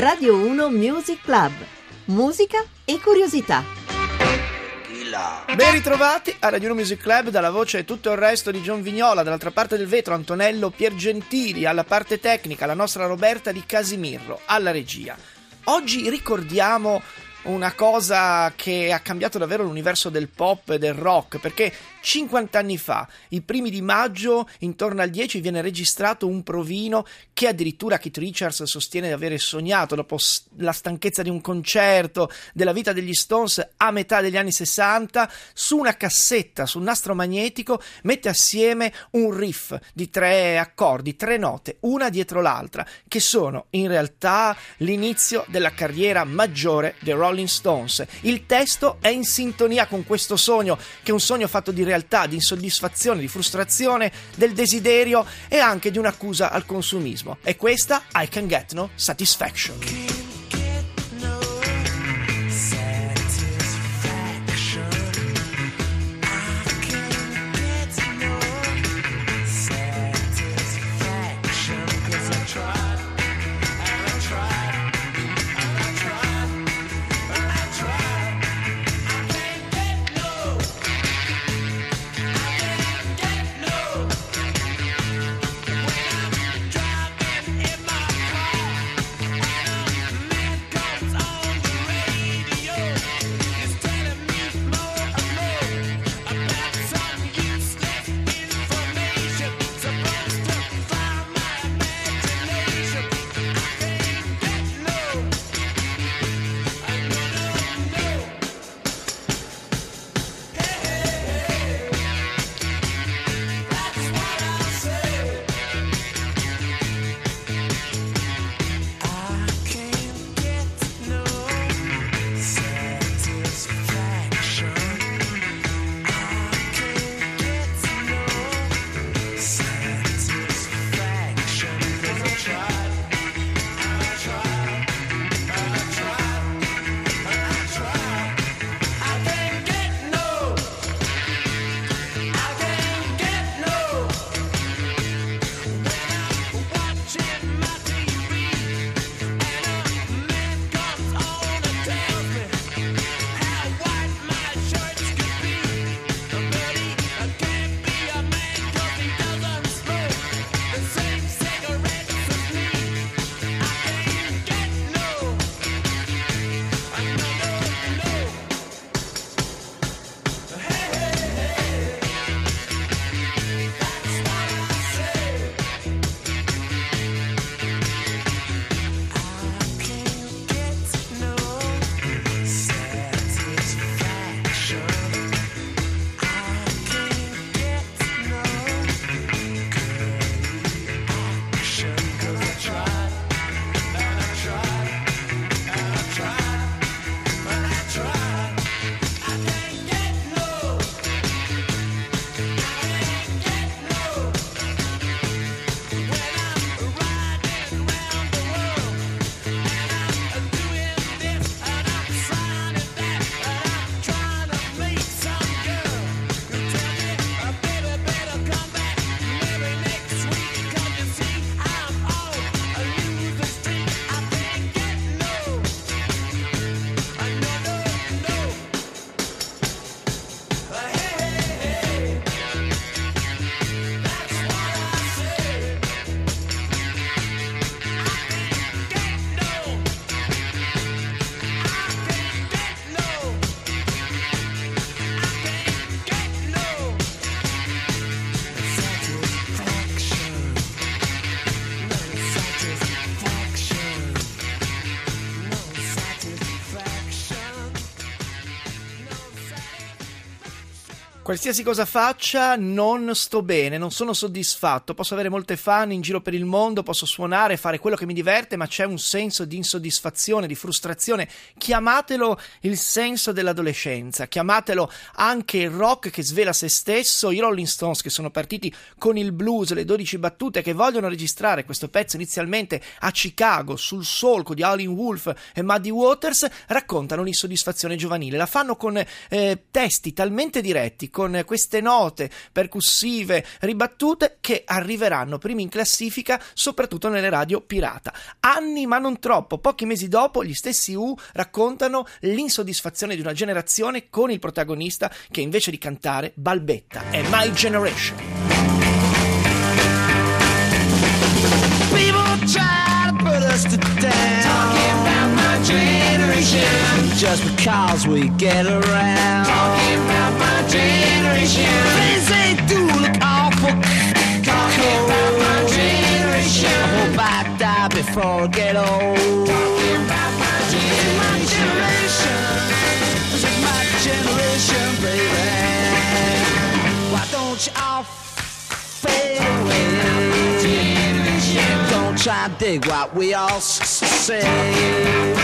Radio 1 Music Club. Musica e curiosità. Ben ritrovati a Radio 1 Music Club dalla voce e tutto il resto di John Vignola, dall'altra parte del vetro Antonello Piergentili, alla parte tecnica la nostra Roberta di Casimirro, alla regia. Oggi ricordiamo una cosa che ha cambiato davvero l'universo del pop e del rock, perché 50 anni fa, i primi di maggio, intorno al 10, viene registrato un provino che addirittura Keith Richards sostiene di avere sognato dopo la stanchezza di un concerto, della vita degli Stones a metà degli anni 60, su una cassetta, su un nastro magnetico, mette assieme un riff di tre accordi, tre note, una dietro l'altra, che sono in realtà l'inizio della carriera maggiore dei Rolling Stones. Il testo è in sintonia con questo sogno, che è un sogno fatto di realtà, di insoddisfazione, di frustrazione, del desiderio e anche di un'accusa al consumismo. E questa I Can Get No Satisfaction. Qualsiasi cosa faccia, non sto bene, non sono soddisfatto. Posso avere molte fan in giro per il mondo, posso suonare, fare quello che mi diverte, ma c'è un senso di insoddisfazione, di frustrazione. Chiamatelo il senso dell'adolescenza, chiamatelo anche il rock che svela se stesso. I Rolling Stones, che sono partiti con il blues, le 12 battute, che vogliono registrare questo pezzo inizialmente a Chicago, sul solco di Howlin' Wolf e Muddy Waters, raccontano l'insoddisfazione giovanile. La fanno con eh, testi talmente diretti con queste note percussive ribattute che arriveranno primi in classifica soprattutto nelle radio pirata. Anni ma non troppo, pochi mesi dopo gli stessi U raccontano l'insoddisfazione di una generazione con il protagonista che invece di cantare balbetta. È My Generation. Just because we get around. Talking about my generation. Things they do look awful. Talking about my generation. I hope I die before I get old. Talking about my generation. This is my generation, baby. Why don't you all fade away? Don't try to dig what we all say. I'm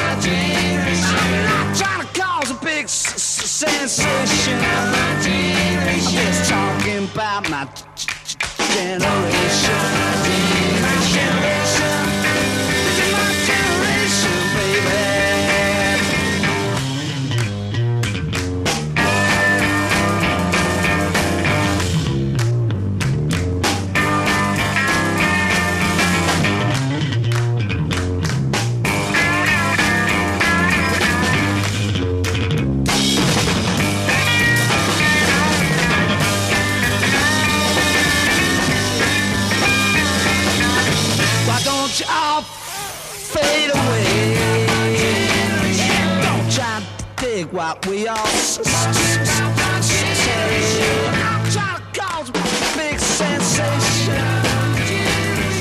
not trying to cause a big sensation. I'm just talking about my generation. Don't all fade away? Don't try to dig what we say. I'm trying to cause a big sensation.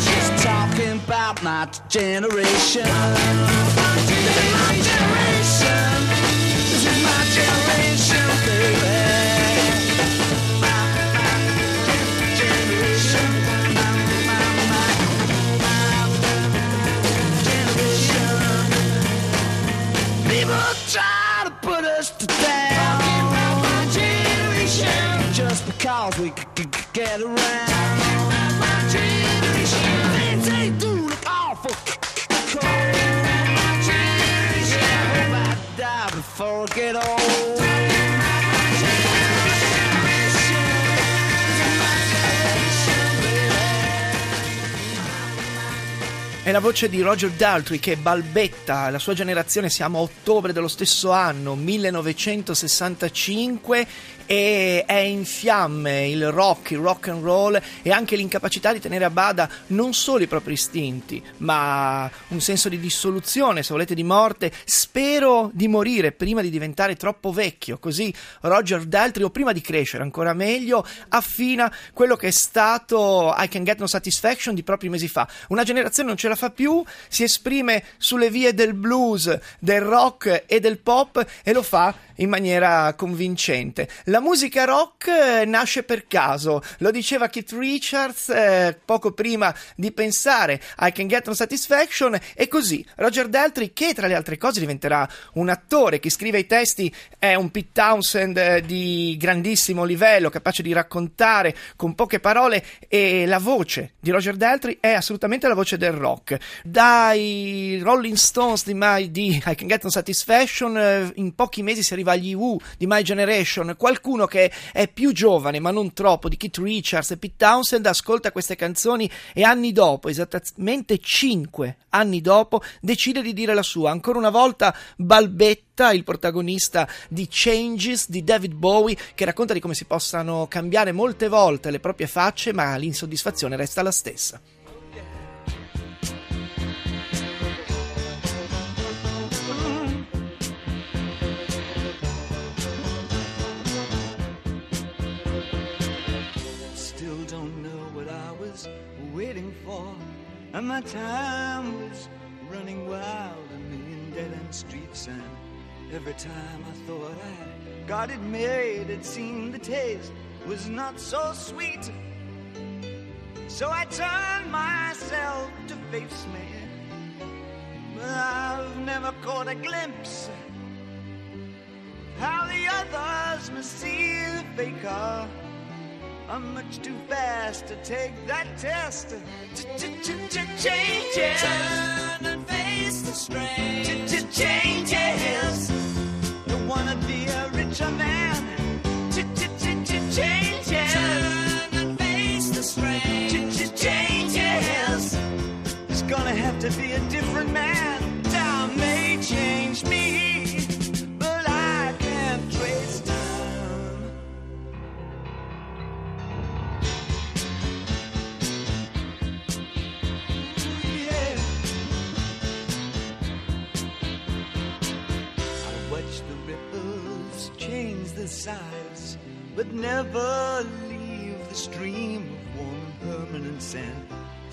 Just talking about generation. My generation. La voce di Roger Daltrey che balbetta, la sua generazione siamo a ottobre dello stesso anno, 1965 e è in fiamme il rock, il rock and roll e anche l'incapacità di tenere a bada non solo i propri istinti, ma un senso di dissoluzione, se volete di morte. Spero di morire prima di diventare troppo vecchio, così Roger Daltrey o prima di crescere ancora meglio affina quello che è stato I Can Get No Satisfaction di propri mesi fa. Una generazione non ce la fa più, si esprime sulle vie del blues, del rock e del pop e lo fa in maniera convincente. La musica rock eh, nasce per caso, lo diceva Keith Richards eh, poco prima di pensare I Can Get No Satisfaction e così Roger Daltrey che tra le altre cose diventerà un attore, chi scrive i testi è un Pete Townsend eh, di grandissimo livello, capace di raccontare con poche parole e la voce di Roger Daltrey è assolutamente la voce del rock. Dai Rolling Stones di, My, di I Can Get No Satisfaction eh, in pochi mesi si arriva agli Who di My Generation, qualcuno che è più giovane ma non troppo di Keith Richards e Pete Townsend ascolta queste canzoni e anni dopo, esattamente 5 anni dopo, decide di dire la sua. Ancora una volta balbetta il protagonista di Changes di David Bowie che racconta di come si possano cambiare molte volte le proprie facce ma l'insoddisfazione resta la stessa. And my time was running wild, a million dead end streets. And every time I thought I got it made, it seemed the taste was not so sweet. So I turned myself to face me. But I've never caught a glimpse of how the others must see the faker. I'm much too fast to take that test. Changes. Turn and face the strain. Changes. Don't wanna be a richer man. Changes. Turn and face the strain. Changes. It's gonna have to be a different man.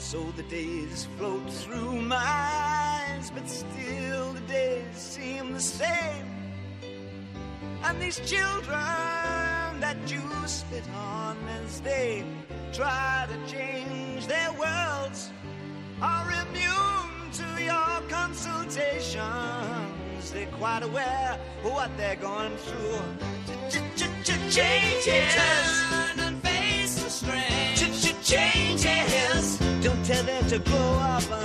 So the days float through my eyes, but still the days seem the same. And these children that you spit on as they try to change their worlds are immune to your consultations. They're quite aware of what they're going through. Changes. To grow up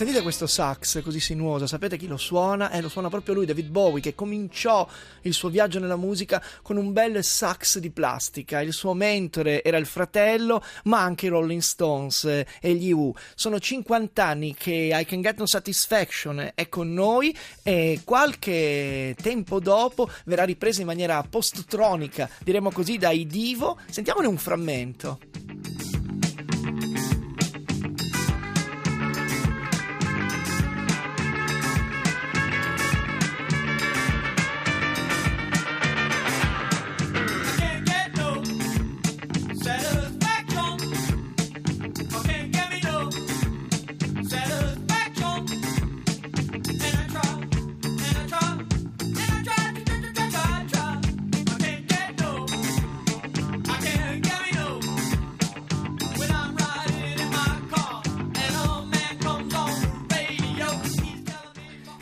Sentite questo sax così sinuoso, sapete chi lo suona? Eh, lo suona proprio lui, David Bowie, che cominciò il suo viaggio nella musica con un bel sax di plastica. Il suo mentore era il fratello, ma anche i Rolling Stones eh, e gli U. Sono 50 anni che I Can Get No Satisfaction è con noi e qualche tempo dopo verrà ripresa in maniera post-tronica, diremmo così, dai Divo. Sentiamone un frammento.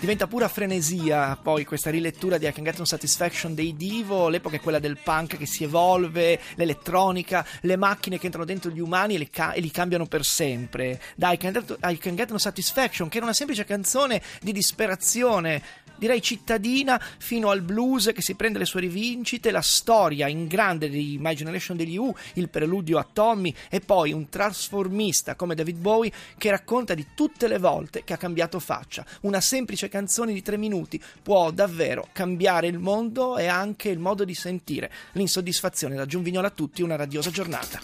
Diventa pura frenesia poi questa rilettura di I Can Get No Satisfaction dei Divo, l'epoca è quella del punk che si evolve, l'elettronica, le macchine che entrano dentro gli umani e li, ca- e li cambiano per sempre. Da I Can, Get, I Can Get No Satisfaction, che era una semplice canzone di disperazione, direi cittadina, fino al blues che si prende le sue rivincite, la storia in grande di My Generation degli U, il preludio a Tommy e poi un trasformista come David Bowie che racconta di tutte le volte che ha cambiato faccia. Una semplice canzone di tre minuti può davvero cambiare il mondo e anche il modo di sentire. L'insoddisfazione da Giunvignola a tutti, una radiosa giornata.